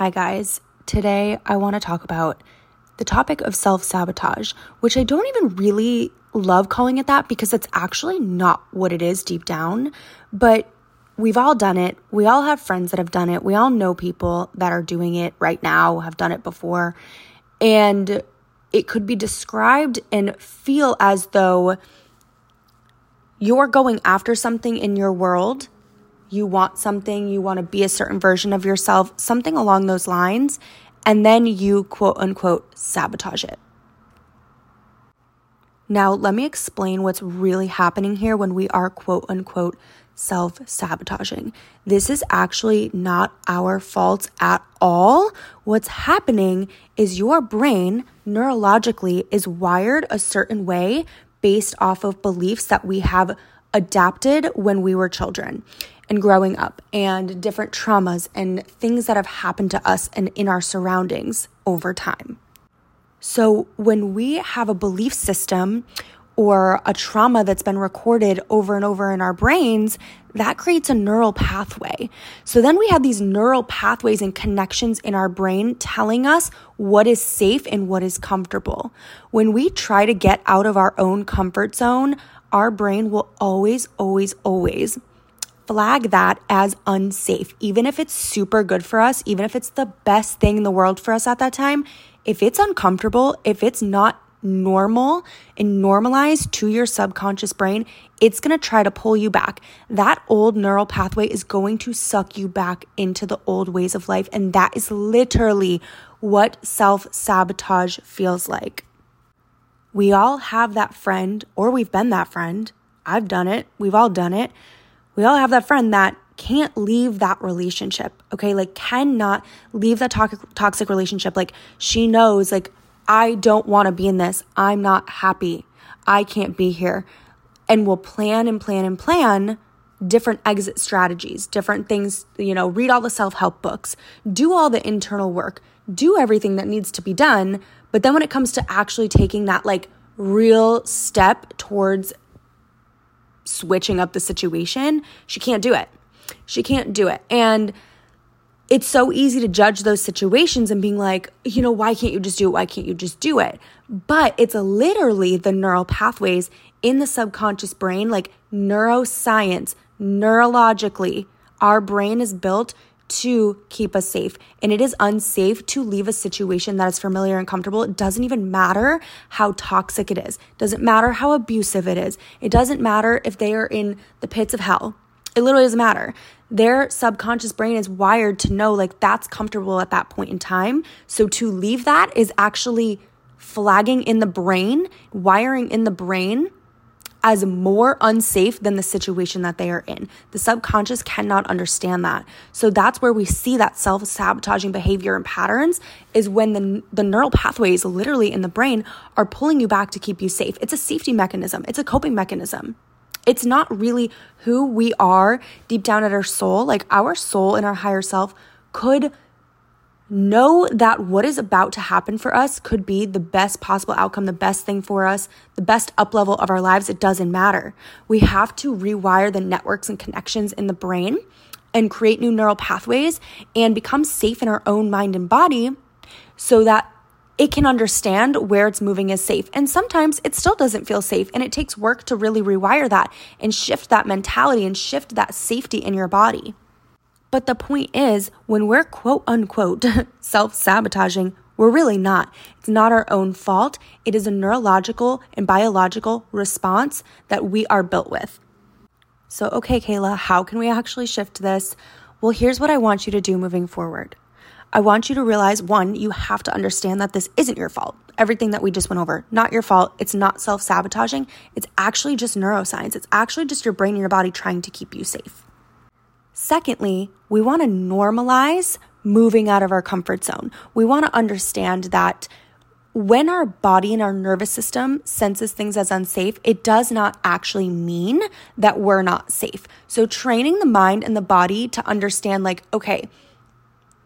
Hi, guys. Today I want to talk about the topic of self sabotage, which I don't even really love calling it that because it's actually not what it is deep down. But we've all done it. We all have friends that have done it. We all know people that are doing it right now, have done it before. And it could be described and feel as though you're going after something in your world you want something, you want to be a certain version of yourself, something along those lines, and then you quote unquote sabotage it. Now, let me explain what's really happening here when we are quote unquote self sabotaging. This is actually not our fault at all. What's happening is your brain neurologically is wired a certain way based off of beliefs that we have adapted when we were children and growing up and different traumas and things that have happened to us and in our surroundings over time. So, when we have a belief system or a trauma that's been recorded over and over in our brains, that creates a neural pathway. So then we have these neural pathways and connections in our brain telling us what is safe and what is comfortable. When we try to get out of our own comfort zone, our brain will always, always, always flag that as unsafe. Even if it's super good for us, even if it's the best thing in the world for us at that time, if it's uncomfortable, if it's not normal and normalized to your subconscious brain, it's going to try to pull you back. That old neural pathway is going to suck you back into the old ways of life. And that is literally what self sabotage feels like. We all have that friend, or we've been that friend. I've done it. We've all done it we all have that friend that can't leave that relationship. Okay. Like, cannot leave that to- toxic relationship. Like, she knows, like, I don't want to be in this. I'm not happy. I can't be here. And we'll plan and plan and plan different exit strategies, different things, you know, read all the self help books, do all the internal work, do everything that needs to be done. But then when it comes to actually taking that like real step towards switching up the situation, she can't do it. She can't do it. And it's so easy to judge those situations and being like, you know, why can't you just do it? Why can't you just do it? But it's literally the neural pathways in the subconscious brain, like neuroscience, neurologically, our brain is built to keep us safe. And it is unsafe to leave a situation that is familiar and comfortable. It doesn't even matter how toxic it is. It doesn't matter how abusive it is. It doesn't matter if they are in the pits of hell. It literally doesn't matter. Their subconscious brain is wired to know like that's comfortable at that point in time. So to leave that is actually flagging in the brain, wiring in the brain as more unsafe than the situation that they are in. The subconscious cannot understand that. So that's where we see that self-sabotaging behavior and patterns is when the the neural pathways literally in the brain are pulling you back to keep you safe. It's a safety mechanism. It's a coping mechanism. It's not really who we are deep down at our soul. Like our soul and our higher self could know that what is about to happen for us could be the best possible outcome, the best thing for us, the best up level of our lives. It doesn't matter. We have to rewire the networks and connections in the brain and create new neural pathways and become safe in our own mind and body so that it can understand where it's moving is safe. And sometimes it still doesn't feel safe. And it takes work to really rewire that and shift that mentality and shift that safety in your body. But the point is, when we're quote unquote self sabotaging, we're really not. It's not our own fault. It is a neurological and biological response that we are built with. So, okay, Kayla, how can we actually shift this? Well, here's what I want you to do moving forward. I want you to realize one, you have to understand that this isn't your fault. Everything that we just went over, not your fault. It's not self sabotaging. It's actually just neuroscience. It's actually just your brain and your body trying to keep you safe. Secondly, we want to normalize moving out of our comfort zone. We want to understand that when our body and our nervous system senses things as unsafe, it does not actually mean that we're not safe. So, training the mind and the body to understand, like, okay,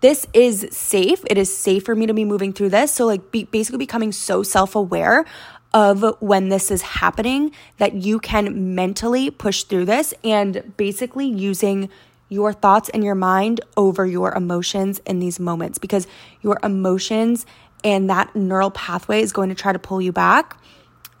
this is safe. It is safe for me to be moving through this. So, like, be, basically becoming so self aware of when this is happening that you can mentally push through this and basically using your thoughts and your mind over your emotions in these moments because your emotions and that neural pathway is going to try to pull you back.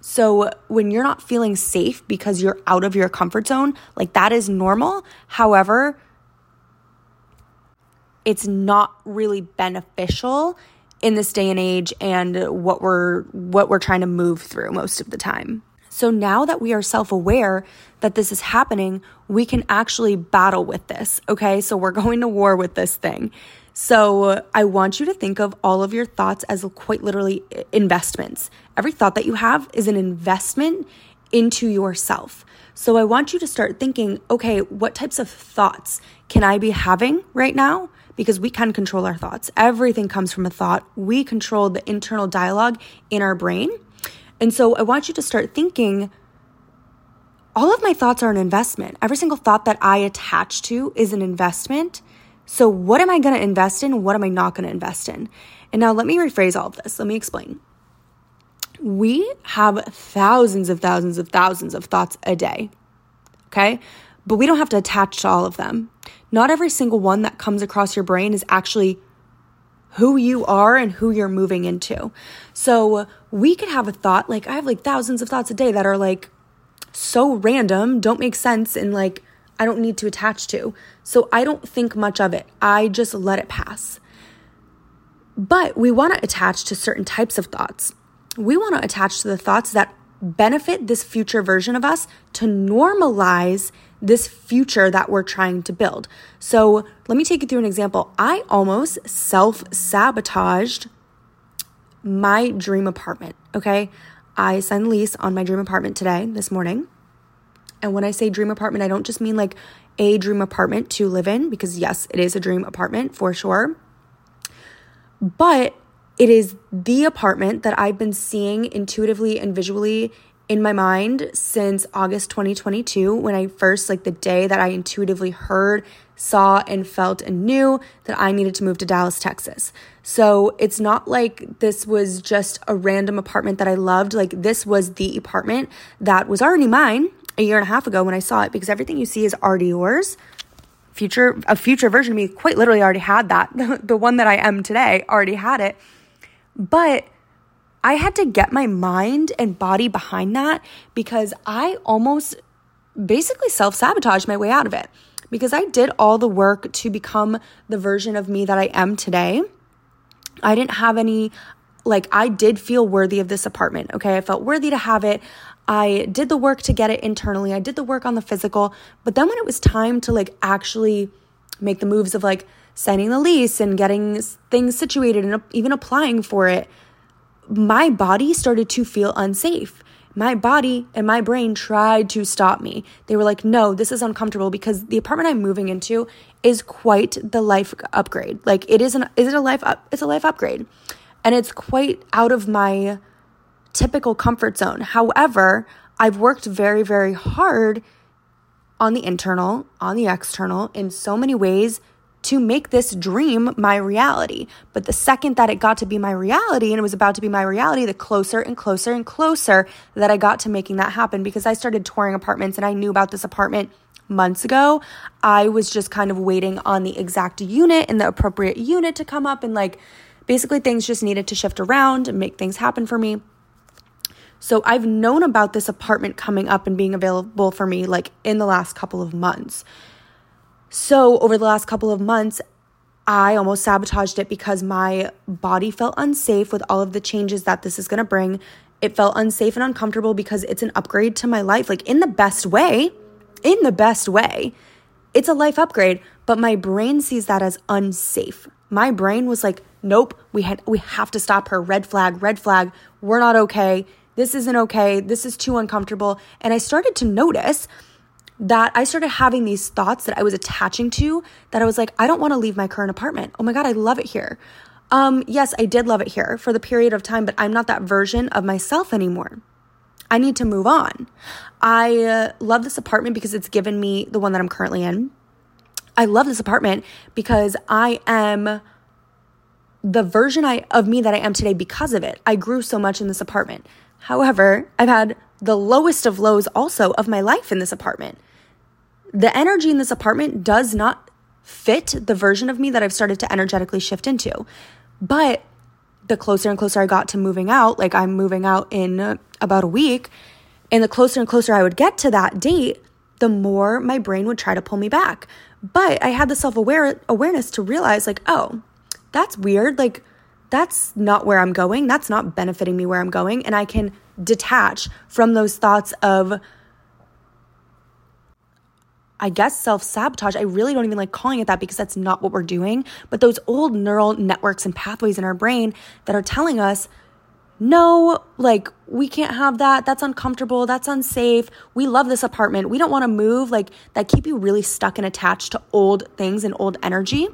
So when you're not feeling safe because you're out of your comfort zone, like that is normal. However, it's not really beneficial in this day and age and what we're what we're trying to move through most of the time. So now that we are self-aware that this is happening, we can actually battle with this, okay? So we're going to war with this thing. So I want you to think of all of your thoughts as quite literally investments. Every thought that you have is an investment into yourself. So I want you to start thinking, okay, what types of thoughts can I be having right now? Because we can control our thoughts. Everything comes from a thought. We control the internal dialogue in our brain. And so I want you to start thinking, all of my thoughts are an investment. Every single thought that I attach to is an investment. So, what am I going to invest in? What am I not going to invest in? And now, let me rephrase all of this. Let me explain. We have thousands of thousands of thousands of thoughts a day, okay? But we don't have to attach to all of them. Not every single one that comes across your brain is actually who you are and who you're moving into. So, we could have a thought like, I have like thousands of thoughts a day that are like so random, don't make sense, and like, I don't need to attach to. So I don't think much of it. I just let it pass. But we want to attach to certain types of thoughts. We want to attach to the thoughts that benefit this future version of us to normalize this future that we're trying to build. So let me take you through an example. I almost self sabotaged my dream apartment. Okay. I signed the lease on my dream apartment today, this morning. And when I say dream apartment, I don't just mean like a dream apartment to live in, because yes, it is a dream apartment for sure. But it is the apartment that I've been seeing intuitively and visually in my mind since August 2022 when I first, like the day that I intuitively heard, saw, and felt and knew that I needed to move to Dallas, Texas. So it's not like this was just a random apartment that I loved. Like this was the apartment that was already mine a year and a half ago when I saw it because everything you see is already yours. Future a future version of me quite literally already had that. the one that I am today already had it. But I had to get my mind and body behind that because I almost basically self sabotaged my way out of it because I did all the work to become the version of me that I am today. I didn't have any, like, I did feel worthy of this apartment. Okay. I felt worthy to have it. I did the work to get it internally. I did the work on the physical. But then when it was time to like actually make the moves of like signing the lease and getting things situated and even applying for it, my body started to feel unsafe. My body and my brain tried to stop me. They were like, no, this is uncomfortable because the apartment I'm moving into is quite the life upgrade. Like it is an is it a life up it's a life upgrade. And it's quite out of my typical comfort zone. However, I've worked very, very hard on the internal, on the external, in so many ways to make this dream my reality. But the second that it got to be my reality and it was about to be my reality, the closer and closer and closer that I got to making that happen because I started touring apartments and I knew about this apartment months ago. I was just kind of waiting on the exact unit and the appropriate unit to come up and like basically things just needed to shift around and make things happen for me. So I've known about this apartment coming up and being available for me like in the last couple of months. So over the last couple of months, I almost sabotaged it because my body felt unsafe with all of the changes that this is going to bring. It felt unsafe and uncomfortable because it's an upgrade to my life, like in the best way. In the best way. It's a life upgrade, but my brain sees that as unsafe. My brain was like, "Nope, we had we have to stop her. Red flag, red flag. We're not okay this isn't okay. This is too uncomfortable. And I started to notice that I started having these thoughts that I was attaching to that I was like, I don't want to leave my current apartment. Oh my God, I love it here. Um, yes, I did love it here for the period of time, but I'm not that version of myself anymore. I need to move on. I uh, love this apartment because it's given me the one that I'm currently in. I love this apartment because I am the version I of me that I am today because of it. I grew so much in this apartment. However, I've had the lowest of lows also of my life in this apartment. The energy in this apartment does not fit the version of me that I've started to energetically shift into. But the closer and closer I got to moving out, like I'm moving out in about a week, and the closer and closer I would get to that date, the more my brain would try to pull me back. But I had the self aware awareness to realize, like, oh, that's weird. Like, that's not where I'm going. That's not benefiting me where I'm going. And I can detach from those thoughts of, I guess, self sabotage. I really don't even like calling it that because that's not what we're doing. But those old neural networks and pathways in our brain that are telling us, no, like, we can't have that. That's uncomfortable. That's unsafe. We love this apartment. We don't want to move. Like, that keep you really stuck and attached to old things and old energy.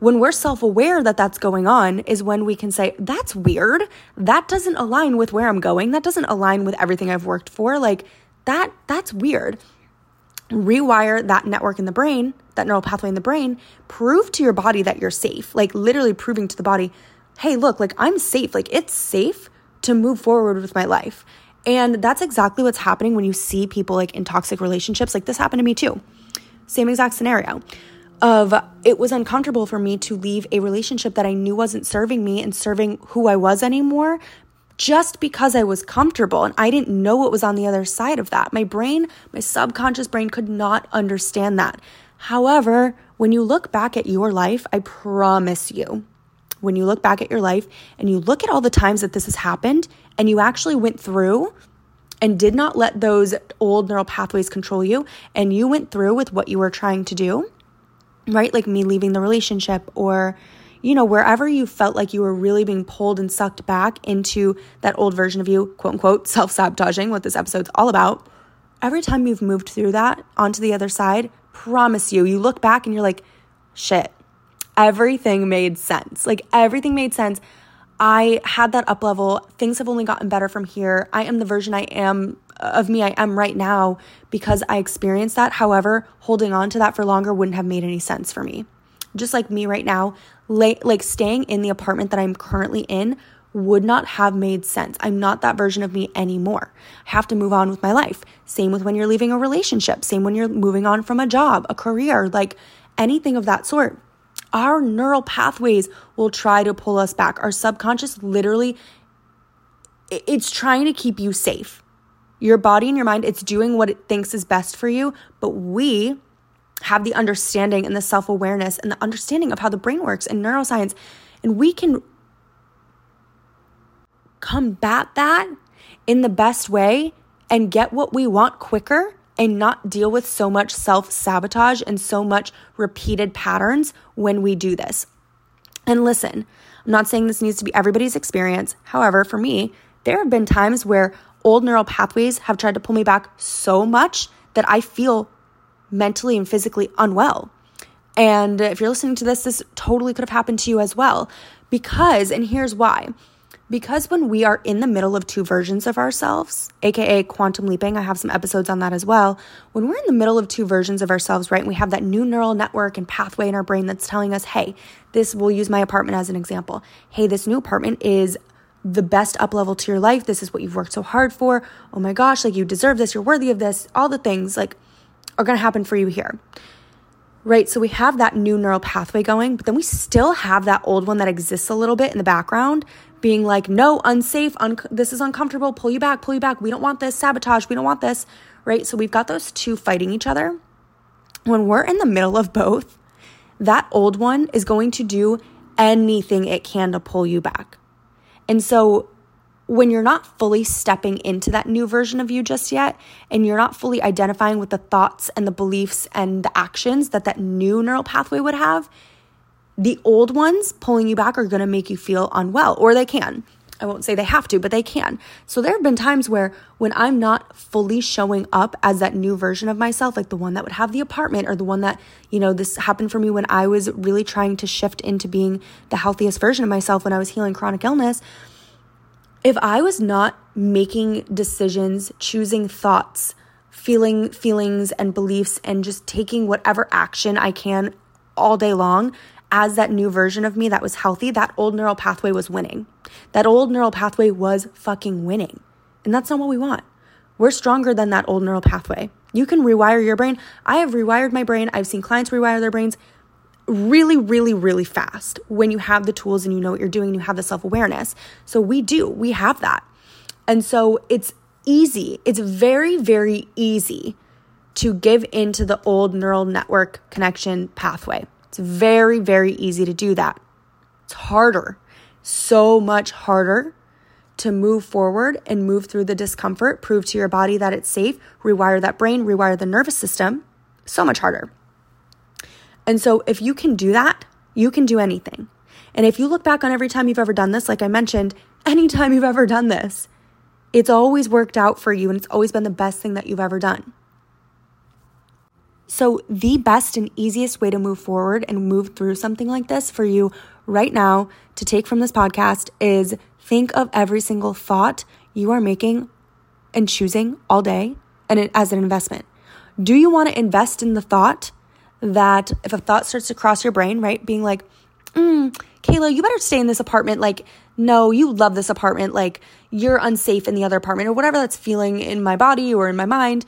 When we're self aware that that's going on, is when we can say, that's weird. That doesn't align with where I'm going. That doesn't align with everything I've worked for. Like, that, that's weird rewire that network in the brain, that neural pathway in the brain, prove to your body that you're safe. Like literally proving to the body, hey, look, like I'm safe. Like it's safe to move forward with my life. And that's exactly what's happening when you see people like in toxic relationships. Like this happened to me too. Same exact scenario of it was uncomfortable for me to leave a relationship that I knew wasn't serving me and serving who I was anymore just because I was comfortable and I didn't know what was on the other side of that. My brain, my subconscious brain could not understand that. However, when you look back at your life, I promise you, when you look back at your life and you look at all the times that this has happened and you actually went through and did not let those old neural pathways control you and you went through with what you were trying to do, right? Like me leaving the relationship or you know, wherever you felt like you were really being pulled and sucked back into that old version of you, quote unquote, self sabotaging, what this episode's all about, every time you've moved through that onto the other side, promise you, you look back and you're like, shit, everything made sense. Like everything made sense. I had that up level. Things have only gotten better from here. I am the version I am uh, of me I am right now because I experienced that. However, holding on to that for longer wouldn't have made any sense for me. Just like me right now, like staying in the apartment that I'm currently in would not have made sense. I'm not that version of me anymore. I have to move on with my life. Same with when you're leaving a relationship, same when you're moving on from a job, a career, like anything of that sort. Our neural pathways will try to pull us back. Our subconscious literally it's trying to keep you safe. Your body and your mind, it's doing what it thinks is best for you, but we have the understanding and the self awareness and the understanding of how the brain works and neuroscience. And we can combat that in the best way and get what we want quicker and not deal with so much self sabotage and so much repeated patterns when we do this. And listen, I'm not saying this needs to be everybody's experience. However, for me, there have been times where old neural pathways have tried to pull me back so much that I feel mentally and physically unwell. And if you're listening to this, this totally could have happened to you as well. Because, and here's why because when we are in the middle of two versions of ourselves, aka quantum leaping, I have some episodes on that as well. When we're in the middle of two versions of ourselves, right, we have that new neural network and pathway in our brain that's telling us, hey, this, we'll use my apartment as an example. Hey, this new apartment is the best up level to your life. This is what you've worked so hard for. Oh my gosh, like you deserve this, you're worthy of this, all the things. Like, are going to happen for you here. Right? So we have that new neural pathway going, but then we still have that old one that exists a little bit in the background being like, no, unsafe, un- this is uncomfortable, pull you back, pull you back. We don't want this, sabotage, we don't want this. Right? So we've got those two fighting each other. When we're in the middle of both, that old one is going to do anything it can to pull you back. And so when you're not fully stepping into that new version of you just yet, and you're not fully identifying with the thoughts and the beliefs and the actions that that new neural pathway would have, the old ones pulling you back are going to make you feel unwell, or they can. I won't say they have to, but they can. So there have been times where when I'm not fully showing up as that new version of myself, like the one that would have the apartment or the one that, you know, this happened for me when I was really trying to shift into being the healthiest version of myself when I was healing chronic illness if I was not making decisions, choosing thoughts, feeling feelings and beliefs, and just taking whatever action I can all day long as that new version of me that was healthy, that old neural pathway was winning. That old neural pathway was fucking winning. And that's not what we want. We're stronger than that old neural pathway. You can rewire your brain. I have rewired my brain. I've seen clients rewire their brains really, really, really fast when you have the tools and you know what you're doing and you have the self awareness. So we do, we have that. And so it's easy, it's very, very easy to give into the old neural network connection pathway. It's very, very easy to do that. It's harder, so much harder to move forward and move through the discomfort, prove to your body that it's safe, rewire that brain, rewire the nervous system. So much harder. And so, if you can do that, you can do anything. And if you look back on every time you've ever done this, like I mentioned, anytime you've ever done this, it's always worked out for you and it's always been the best thing that you've ever done. So, the best and easiest way to move forward and move through something like this for you right now to take from this podcast is think of every single thought you are making and choosing all day and as an investment. Do you want to invest in the thought that if a thought starts to cross your brain, right, being like, mm, Kayla, you better stay in this apartment. Like, no, you love this apartment. Like, you're unsafe in the other apartment or whatever that's feeling in my body or in my mind.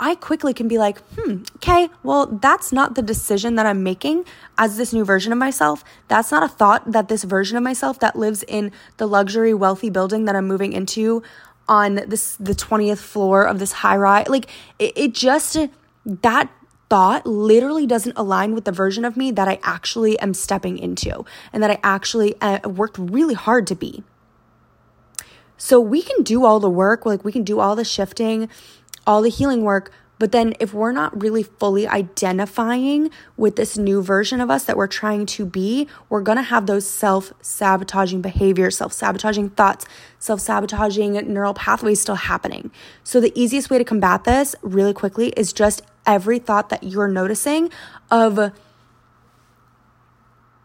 I quickly can be like, hmm, okay, well, that's not the decision that I'm making as this new version of myself. That's not a thought that this version of myself that lives in the luxury, wealthy building that I'm moving into on this the 20th floor of this high rise. Like it, it just that thought literally doesn't align with the version of me that I actually am stepping into and that I actually uh, worked really hard to be. So we can do all the work, like we can do all the shifting all the healing work. But then, if we're not really fully identifying with this new version of us that we're trying to be, we're gonna have those self sabotaging behaviors, self sabotaging thoughts, self sabotaging neural pathways still happening. So, the easiest way to combat this really quickly is just every thought that you're noticing of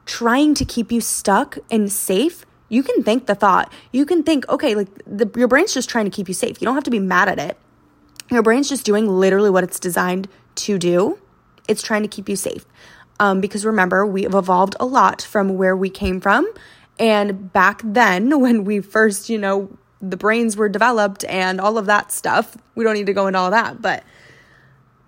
trying to keep you stuck and safe you can think the thought. You can think, okay, like the, your brain's just trying to keep you safe. You don't have to be mad at it. Your brain's just doing literally what it's designed to do. It's trying to keep you safe. Um, because remember, we have evolved a lot from where we came from. And back then, when we first, you know, the brains were developed and all of that stuff, we don't need to go into all that, but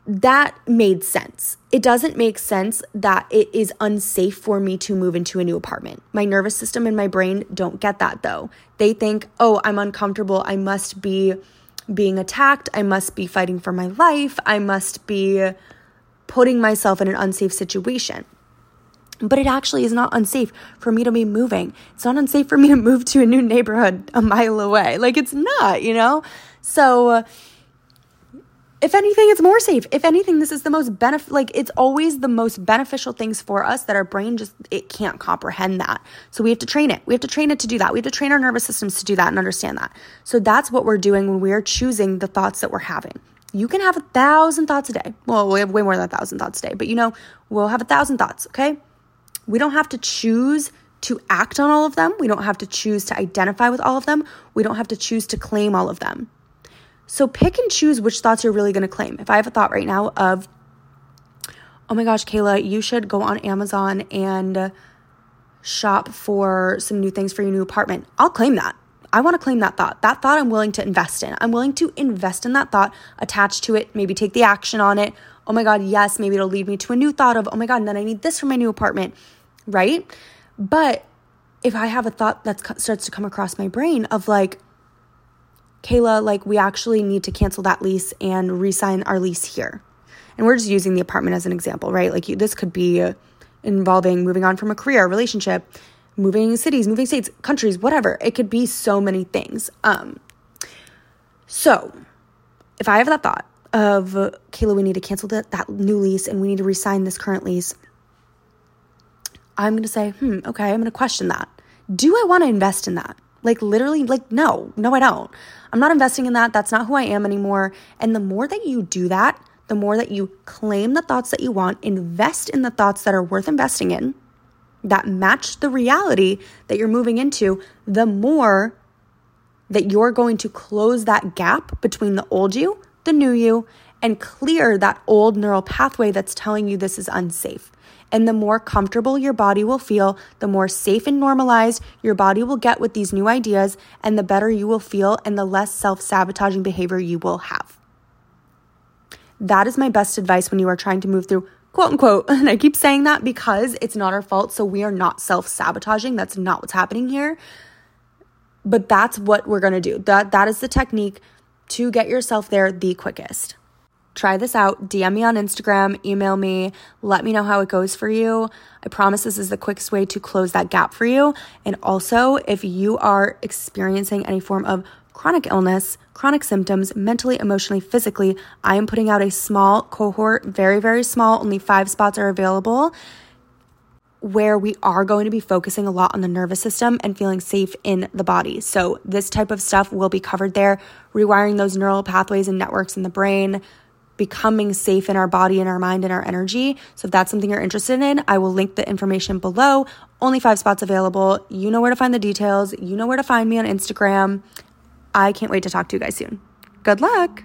that made sense. It doesn't make sense that it is unsafe for me to move into a new apartment. My nervous system and my brain don't get that though. They think, oh, I'm uncomfortable. I must be being attacked. I must be fighting for my life. I must be putting myself in an unsafe situation. But it actually is not unsafe for me to be moving. It's not unsafe for me to move to a new neighborhood a mile away. Like it's not, you know? So, if anything, it's more safe. If anything, this is the most benefit, like it's always the most beneficial things for us that our brain just, it can't comprehend that. So we have to train it. We have to train it to do that. We have to train our nervous systems to do that and understand that. So that's what we're doing when we're choosing the thoughts that we're having. You can have a thousand thoughts a day. Well, we have way more than a thousand thoughts a day, but you know, we'll have a thousand thoughts, okay? We don't have to choose to act on all of them. We don't have to choose to identify with all of them. We don't have to choose to claim all of them. So pick and choose which thoughts you're really going to claim. If I have a thought right now of, oh my gosh, Kayla, you should go on Amazon and shop for some new things for your new apartment, I'll claim that. I want to claim that thought. That thought I'm willing to invest in. I'm willing to invest in that thought, attach to it, maybe take the action on it. Oh my God, yes, maybe it'll lead me to a new thought of, oh my God, and then I need this for my new apartment, right? But if I have a thought that starts to come across my brain of like, Kayla, like, we actually need to cancel that lease and re sign our lease here. And we're just using the apartment as an example, right? Like, you, this could be involving moving on from a career, relationship, moving cities, moving states, countries, whatever. It could be so many things. Um, so, if I have that thought of Kayla, we need to cancel that, that new lease and we need to resign this current lease, I'm going to say, hmm, okay, I'm going to question that. Do I want to invest in that? Like, literally, like, no, no, I don't. I'm not investing in that. That's not who I am anymore. And the more that you do that, the more that you claim the thoughts that you want, invest in the thoughts that are worth investing in, that match the reality that you're moving into, the more that you're going to close that gap between the old you, the new you, and clear that old neural pathway that's telling you this is unsafe. And the more comfortable your body will feel, the more safe and normalized your body will get with these new ideas, and the better you will feel, and the less self sabotaging behavior you will have. That is my best advice when you are trying to move through quote unquote. And I keep saying that because it's not our fault. So we are not self sabotaging. That's not what's happening here. But that's what we're going to do. That that is the technique to get yourself there the quickest. Try this out. DM me on Instagram, email me, let me know how it goes for you. I promise this is the quickest way to close that gap for you. And also, if you are experiencing any form of chronic illness, chronic symptoms, mentally, emotionally, physically, I am putting out a small cohort, very, very small, only five spots are available, where we are going to be focusing a lot on the nervous system and feeling safe in the body. So, this type of stuff will be covered there, rewiring those neural pathways and networks in the brain. Becoming safe in our body and our mind and our energy. So, if that's something you're interested in, I will link the information below. Only five spots available. You know where to find the details. You know where to find me on Instagram. I can't wait to talk to you guys soon. Good luck.